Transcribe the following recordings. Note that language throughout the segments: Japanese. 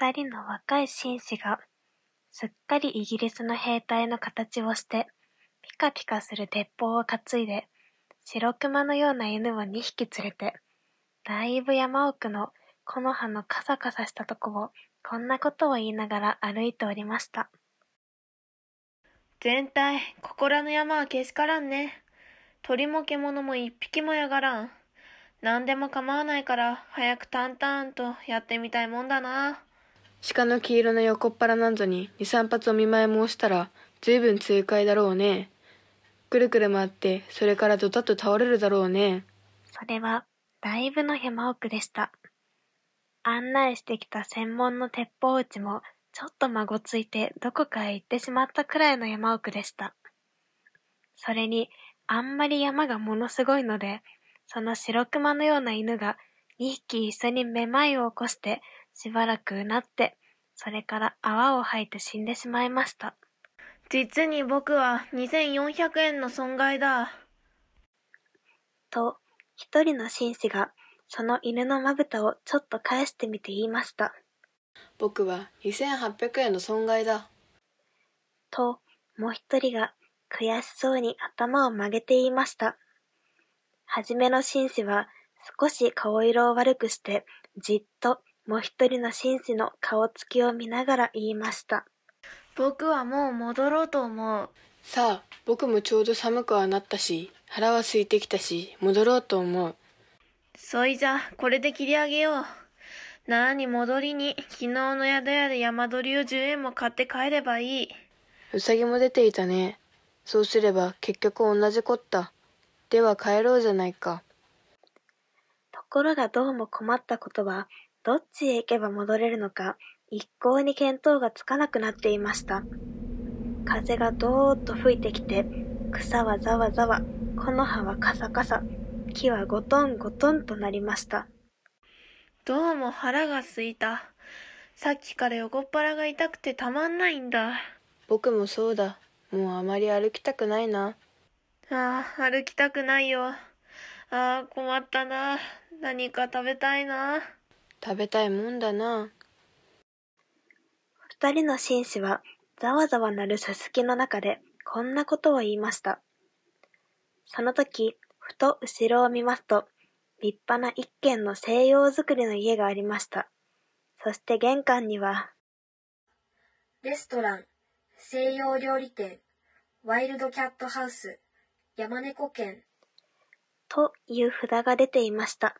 二人の若い紳士が、すっかりイギリスの兵隊の形をして、ピカピカする鉄砲を担いで、白熊のような犬を二匹連れて、だいぶ山奥の木の葉のカサカサしたとこを、こんなことを言いながら歩いておりました。全体、ここらの山はけしからんね。鳥も獣も一匹もやがらん。何でも構わないから、早く淡々とやってみたいもんだな。鹿の黄色の横っ腹なんぞに二三発お見舞い申したら、ずいぶん痛快だろうね。くるくる回って、それからドタッと倒れるだろうね。それは、だいぶの山奥でした。案内してきた専門の鉄砲打ちも、ちょっと孫ついてどこかへ行ってしまったくらいの山奥でした。それに、あんまり山がものすごいので、その白熊のような犬が二匹一緒にめまいを起こしてしばらくうなって、それから泡を吐いて死んでしまいました。実に僕は2400円の損害だ。と、一人の紳士がその犬のまぶたをちょっと返してみて言いました。僕は2800円の損害だ。と、もう一人が悔しそうに頭を曲げて言いました。はじめの紳士は少し顔色を悪くして、じっともう一人の紳士の顔つきを見ながら言いました。僕はもう戻ろうと思う。さあ、僕もちょうど寒くはなったし、腹は空いてきたし、戻ろうと思う。そいじゃ、これで切り上げよう。なに戻りに、昨日の宿屋で山鳥を10円も買って帰ればいい。うさぎも出ていたね。そうすれば結局同じこった。では帰ろうじゃないか。ところがどうも困ったことは、どっちへ行けば戻れるのか、一向に見当がつかなくなっていました。風がどーっと吹いてきて、草はざわざわ、木の葉はカサカサ、木はゴトンゴトンとなりました。どうも腹が空いた。さっきから横っ腹が痛くてたまんないんだ。僕もそうだ。もうあまり歩きたくないな。ああ、歩きたくないよ。ああ、困ったな。何か食べたいな。食べたいもんだな。二人の紳士はざわざわなるすすきの中でこんなことを言いました。その時、ふと後ろを見ますと、立派な一軒の西洋造りの家がありました。そして玄関には、レストラン、西洋料理店、ワイルドキャットハウス、山猫犬。という札が出ていました。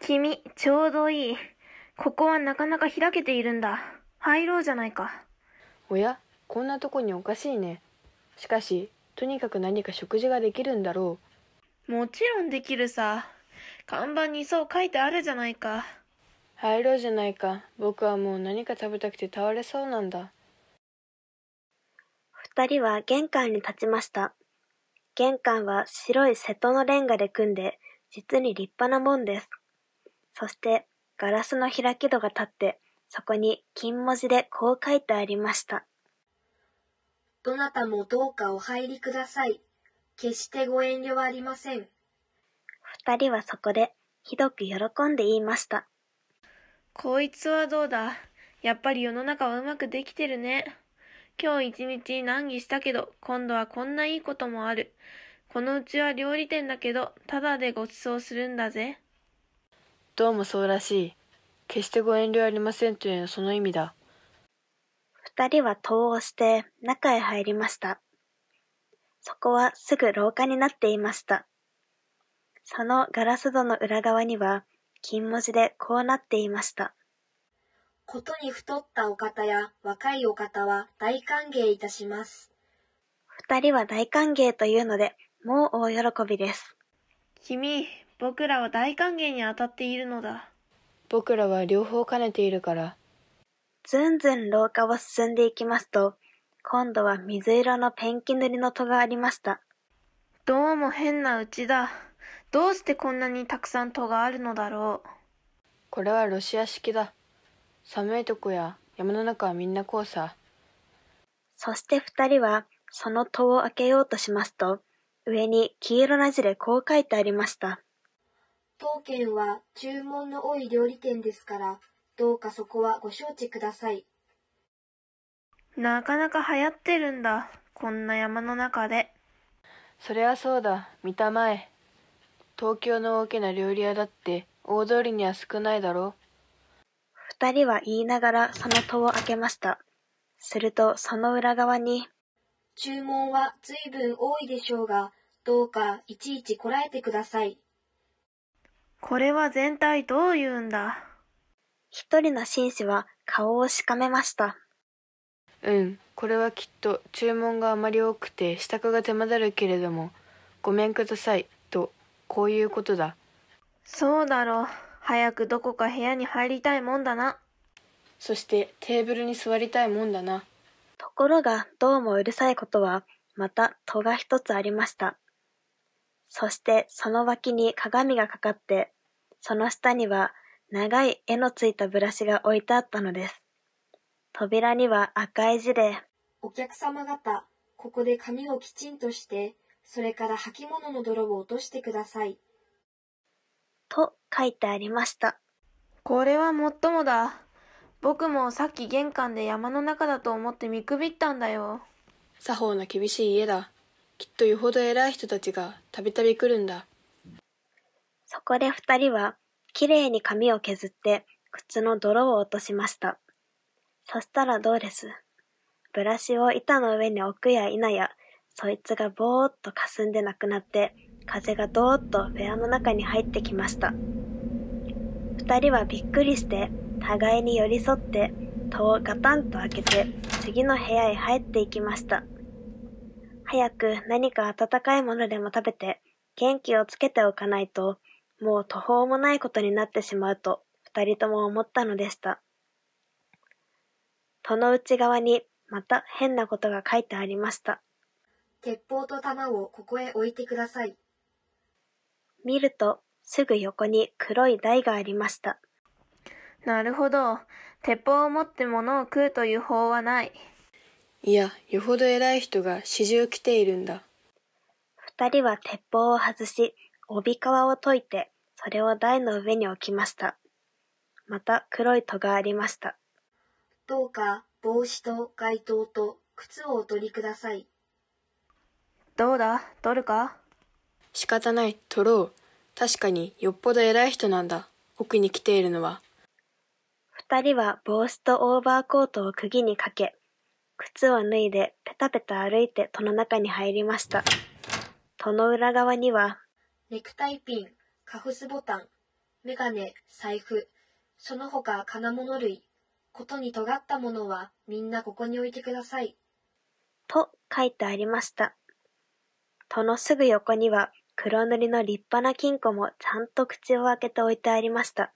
君、ちょうどいい。ここはなかなか開けているんだ。入ろうじゃないか。おや、こんなとこにおかしいね。しかし、とにかく何か食事ができるんだろう。もちろんできるさ。看板にそう書いてあるじゃないか。入ろうじゃないか。僕はもう何か食べたくて倒れそうなんだ。二人は玄関に立ちました。玄関は白い瀬戸のレンガで組んで、実に立派なもんです。そして、ガラスの開き戸が立って、そこに金文字でこう書いてありました。どなたもどうかお入りください。決してご遠慮はありません。二人はそこで、ひどく喜んで言いました。こいつはどうだ？やっぱり世の中はうまくできてるね。今日一日難儀したけど、今度はこんないいこともある。このうちは料理店だけど、ただでご馳走するんだぜ。どうもそうらしい。決してご遠慮ありませんというのはその意味だ。二人は戸をして中へ入りました。そこはすぐ廊下になっていました。そのガラス戸の裏側には金文字でこうなっていました。ことに太ったお方や若いお方は大歓迎いたします。二人は大歓迎というので、もう大喜びです。君、僕らは大歓迎に当たっているのだ。僕らは両方兼ねているから。ずんずん廊下を進んでいきますと、今度は水色のペンキ塗りの戸がありました。どうも変なうちだ。どうしてこんなにたくさん戸があるのだろう。これはロシア式だ。寒いとこや山の中はみんなこうさ。そして二人はその戸を開けようとしますと、上に黄色な字でこう書いてありました。当軒は注文の多い料理店ですから、どうかそこはご承知ください。なかなか流行ってるんだ。こんな山の中で。そりゃそうだ見たまえ東京の大きな料理屋だって大通りには少ないだろ二人は言いながらその戸を開けました。するとその裏側に、注文は随分多いでしょうが、どうかいちいちこらえてください。これは全体どう言うんだ？一人の紳士は顔をしかめました。うんこれはきっと注文があまり多くて支度が手間だるけれどもごめんくださいとこういうことだそうだろう。早くどこか部屋に入りたいもんだな。そしてテーブルに座りたいもんだなところがどうもうるさいことはまた戸が一つありました。そしてその脇に鏡がかかって、その下には長い絵のついたブラシが置いてあったのです。扉には赤い字で、お客様方、ここで紙をきちんとして、それから履物の泥を落としてください。と書いてありました。これはもっともだ。僕もさっき玄関で山の中だと思って見くびったんだよ。作法の厳しい家だきっとよほど偉い人たちがたびたび来るんだそこで二人は、きれいに紙を削って、靴の泥を落としました。そしたらどうです？ブラシを板の上に置くや否や、そいつがぼーっと霞んでなくなって、風がどーっと部屋の中に入ってきました。二人はびっくりして、互いに寄り添って、戸をガタンと開けて、次の部屋へ入っていきました。早く何か温かいものでも食べて、元気をつけておかないと、もう途方もないことになってしまうと、二人とも思ったのでした。戸の内側にまた変なことが書いてありました。鉄砲と弾をここへ置いてください。見ると、すぐ横に黒い台がありました。なるほど。鉄砲を持って物を食うという法はない。いやよほど偉い人が始終来ているんだ。二人は鉄砲を外し、帯皮を解いて、それを台の上に置きました。また黒い戸がありました。どうか帽子と街灯と靴をお取りください。どうだ？取るか？仕方ない。取ろう。確かによっぽど偉い人なんだ。奥に来ているのは。二人は帽子とオーバーコートを釘にかけ、靴を脱いでペタペタ歩いて戸の中に入りました。戸の裏側には、ネクタイピン、カフスボタン、メガネ、財布、その他金物類、ことに尖ったものはみんなここに置いてください。と書いてありました。戸のすぐ横には黒塗りの立派な金庫もちゃんと口を開けて置いてありました。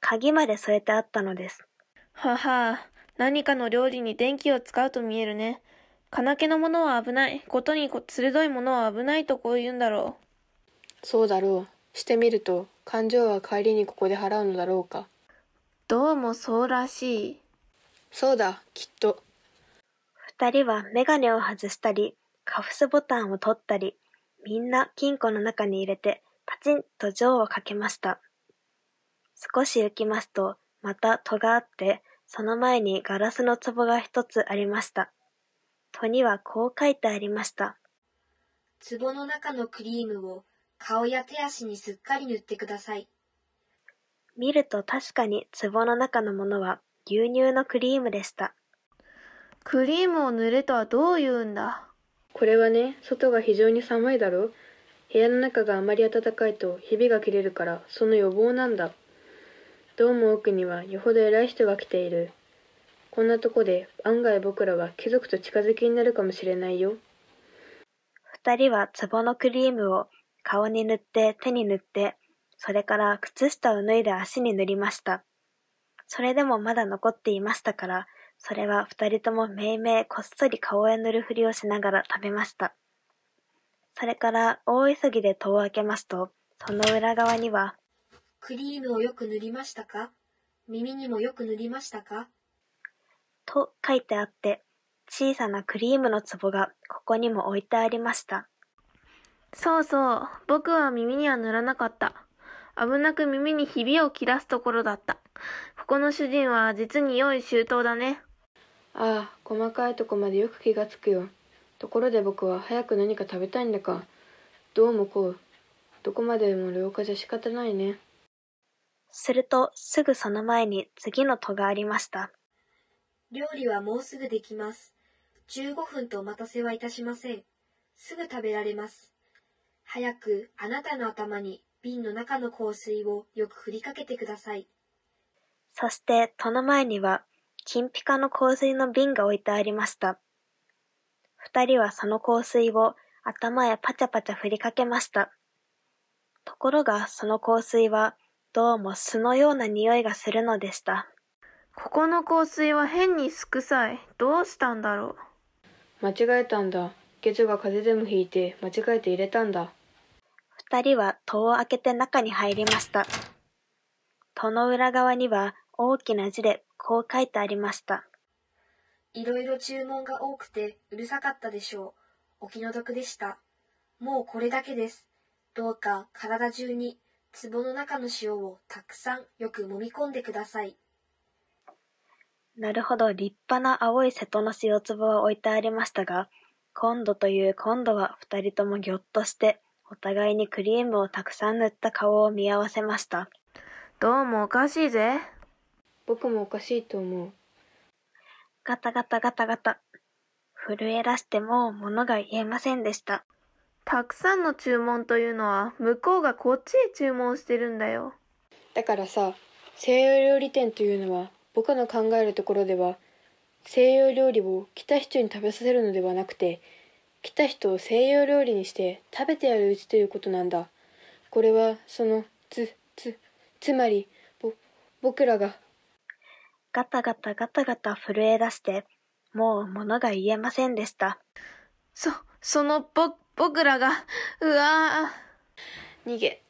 鍵まで添えてあったのです。はは何かの料理に電気を使うと見えるね。金気のものは危ない。ことに鋭いものは危ないとこう言うんだろそうだろうしてみると勘定は帰りにここで払うのだろうかう。どうもそうらしい。そうだきっと二人はメガネを外したり、カフスボタンを取ったり、みんな金庫の中に入れて、パチンと錠をかけました。少し行きますと、また戸があって、その前にガラスの壺が一つありました。戸にはこう書いてありました。壺の中のクリームを顔や手足にすっかり塗ってください。見ると確かに壺の中のものは牛乳のクリームでした。クリームを塗れとはどう言うんだ？これはね外が非常に寒いだろ部屋の中があまり暖かいとひびが切れるからその予防なんだどうも奥にはよほど偉い人が来ているこんなとこで案外僕らは貴族と近づきになるかもしれないよ二人は壺のクリームを顔に塗って手に塗って、それから靴下を脱いで足に塗りました。それでもまだ残っていましたから、それは二人ともめいめいこっそり顔へ塗るふりをしながら食べました。それから大急ぎで戸を開けますと、その裏側には、クリームをよく塗りましたか？耳にもよく塗りましたか？と書いてあって、小さなクリームの壺がここにも置いてありました。そうそう。僕は耳には塗らなかった。危なく耳にひびを切らすところだった。ここの主人は実に良い周到だね。ああ、細かいとこまでよく気がつくよ。ところで僕は早く何か食べたいんだか。どうもこう。どこまでも廊下じゃ仕方ないね。すると、すぐその前に次の戸がありました。料理はもうすぐできます。15分とお待たせはいたしません。すぐ食べられます。早くあなたの頭に瓶の中の香水をよく振りかけてください。そして、戸の前には、金ピカの香水の瓶が置いてありました。二人はその香水を頭へパチャパチャ振りかけました。ところが、その香水は、どうも巣のような匂いがするのでした。ここの香水は変にすくさい。どうしたんだろう。間違えたんだ。ゲジョが風邪でもひいて間違えて入れたんだ。二人は戸を開けて中に入りました。戸の裏側には大きな字でこう書いてありました。いろいろ注文が多くてうるさかったでしょう。お気の毒でした。もうこれだけです。どうか体中に壺の中の塩をたくさんよく揉み込んでください。なるほど、立派な青い瀬戸の塩壺は置いてありましたが、今度という今度は二人ともぎょっとして、お互いにクリームをたくさん塗った顔を見合わせました。どうもおかしいぜ。僕もおかしいと思う。ガタガタガタガタ。震え出してもう物が言えませんでした。たくさんの注文というのは向こうがこっちへ注文してるんだよ。だからさ、西洋料理店というのは僕の考えるところでは西洋料理を来た人に食べさせるのではなくて来た人を西洋料理にして食べてやるうちということなんだ。これはそのつつつまりぼ僕らがガタガタガタガタ震え出して、もう物が言えませんでした。そ、そのぼ、僕らが、うわ逃げ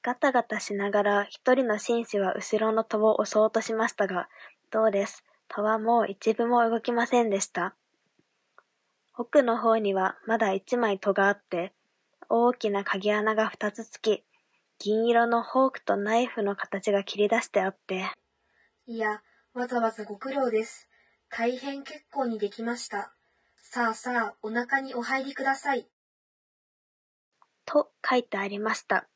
ガタガタしながら一人の紳士は後ろの戸を押そうとしましたが、どうです。戸はもう一部も動きませんでした。奥の方にはまだ一枚戸があって、大きな鍵穴が二つつき、銀色のフォークとナイフの形が切り出してあって、いや、わざわざご苦労です。大変結構にできました。さあさあ、お腹にお入りください。と書いてありました。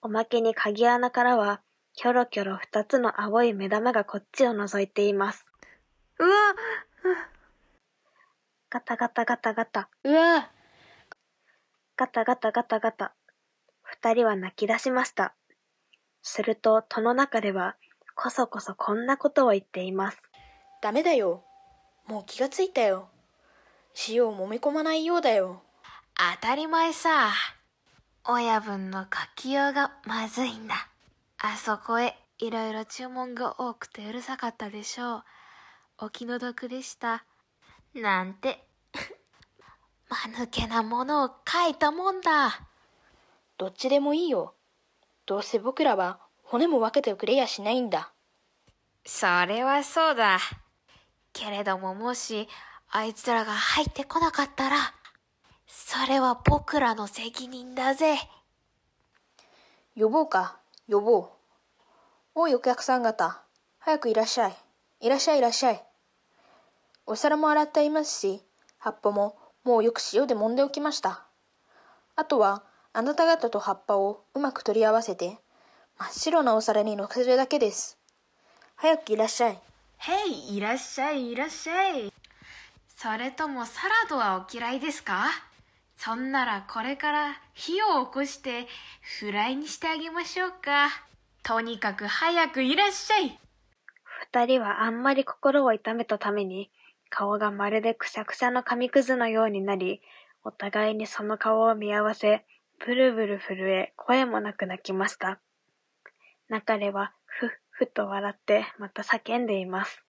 おまけに鍵穴からは、キョロキョロ二つの青い目玉がこっちを覗いています。うわガタガタガタガタ、うわガタガタガタガタ。二人は泣き出しました。すると、戸の中では、こそこそこんなことを言っています。ダメだよ。もう気がついたよ。塩を揉み込まないようだよ。当たり前さ。親分の書きようがまずいんだ。あそこへいろいろ注文が多くてうるさかったでしょう。お気の毒でした。なんて、間抜けなものを書いたもんだ。どっちでもいいよ。どうせ僕らは骨も分けてくれやしないんだ。それはそうだ。けれどももし、あいつらが入ってこなかったら、それは僕らの責任だぜ。呼ぼうか、呼ぼう。おいお客さん方、早くいらっしゃい。いらっしゃいいらっしゃい。お皿も洗ってありますし、葉っぱももうよく塩で揉んでおきました。あとは、あなた方と葉っぱをうまく取り合わせて、真っ白なお皿に乗せるだけです。早くいらっしゃい。へい、いらっしゃい、いらっしゃい。それともサラダはお嫌いですか？そんならこれから火を起こしてフライにしてあげましょうか。とにかく早くいらっしゃい。二人はあんまり心を痛めたために、顔がまるでくしゃくしゃの紙くずのようになり、お互いにその顔を見合わせ、ブルブル震え、声もなく泣きました。中では、ふっふと笑って、また叫んでいます。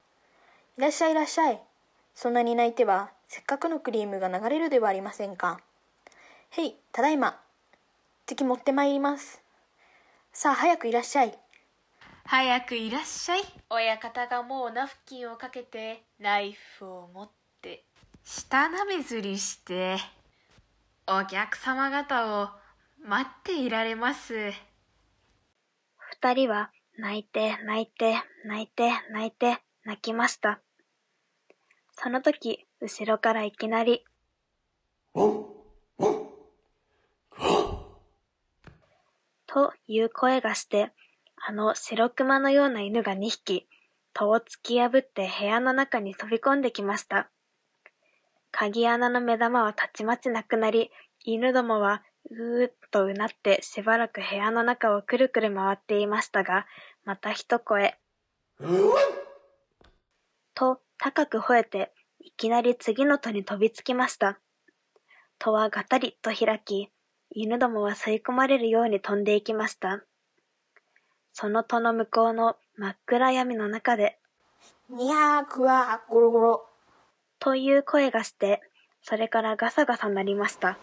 いらっしゃいいらっしゃい。そんなに泣いては、せっかくのクリームが流れるではありませんか。へい、ただいま。敵持ってまいります。さあ、早くいらっしゃい。早くいらっしゃい。親方がもうナフキンをかけて、ナイフを持って、舌なめずりして、お客様方を待っていられます。二人は泣いて、泣いて、泣いて、泣いて、泣きました。その時、後ろからいきなり、という声がして、あの白熊のような犬が2匹、戸を突き破って部屋の中に飛び込んできました。鍵穴の目玉はたちまちなくなり、犬どもはうーっとうなってしばらく部屋の中をくるくる回っていましたが、また一声、と高く吠えて、いきなり次の戸に飛びつきました。戸はガタリと開き、犬どもは吸い込まれるように飛んでいきました。その戸の向こうの真っ暗闇の中で、にゃーくわー、ゴロゴロ。という声がして、それからガサガサ鳴りました。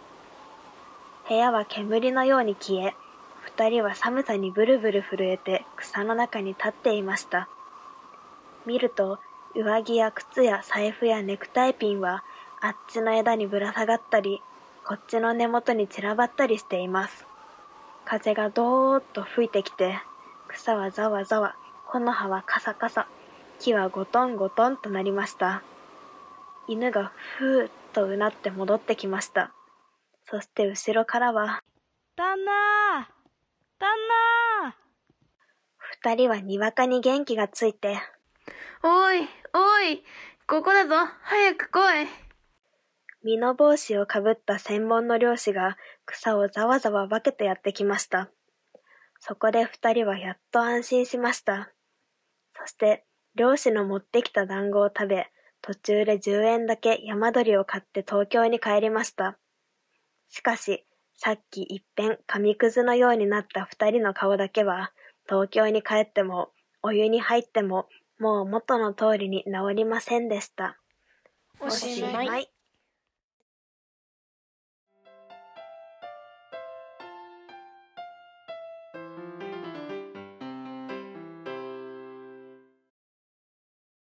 部屋は煙のように消え、二人は寒さにブルブル震えて草の中に立っていました。見ると、上着や靴や財布やネクタイピンは、あっちの枝にぶら下がったり、こっちの根元に散らばったりしています。風がどーっと吹いてきて、草はざわざわ、木の葉はカサカサ、木はゴトンゴトンとなりました。犬がふーっとうなって戻ってきました。そして後ろからは、旦那旦那二人はにわかに元気がついて、おい、おい、ここだぞ、早く来い。身の帽子をかぶった専門の漁師が草をざわざわ分けてやってきました。そこで二人はやっと安心しました。そして、漁師の持ってきた団子を食べ、途中で10円だけ山鳥を買って東京に帰りました。しかし、さっき一遍紙くずのようになった二人の顔だけは、東京に帰っても、お湯に入っても、もう元の通りに治りませんでした。おしまい。